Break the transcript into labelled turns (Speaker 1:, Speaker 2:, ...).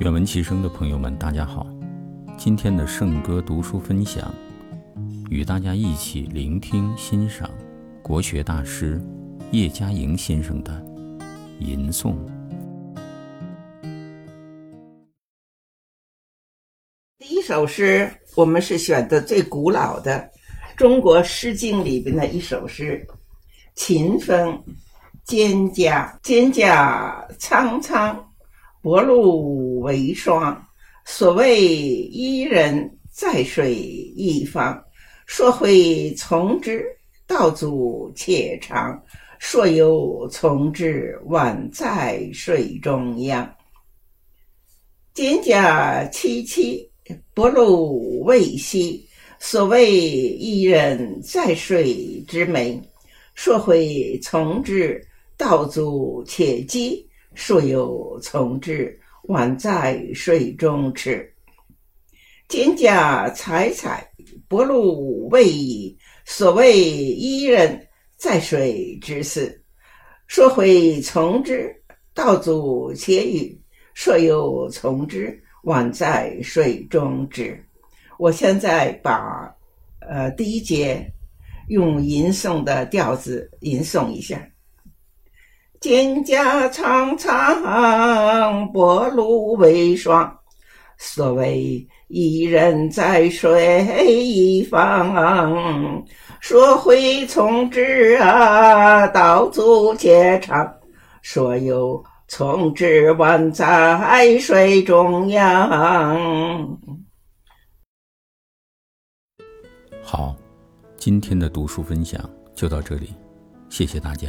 Speaker 1: 愿闻其声的朋友们，大家好。今天的圣歌读书分享，与大家一起聆听欣赏国学大师叶嘉莹先生的吟诵。
Speaker 2: 第一首诗，我们是选的最古老的中国诗经里边的一首诗，《秦风·蒹葭》。蒹葭苍苍。薄露为霜，所谓伊人，在水一方。溯洄从之，道阻且长。溯游从之，宛在水中央。蒹葭萋萋，薄露未晞。所谓伊人，在水之湄。溯洄从之，道阻且跻。溯游从之，宛在水中坻。蒹葭采采，薄露未已。所谓伊人，在水之涘。溯洄从之，道阻且跻。溯游从之，宛在水中坻。我现在把呃第一节用吟诵的调子吟诵一下。蒹葭苍苍，薄露为霜。所谓伊人，在水一方。溯洄从之啊，道阻且长。溯游从之，宛在水中央。
Speaker 1: 好，今天的读书分享就到这里，谢谢大家。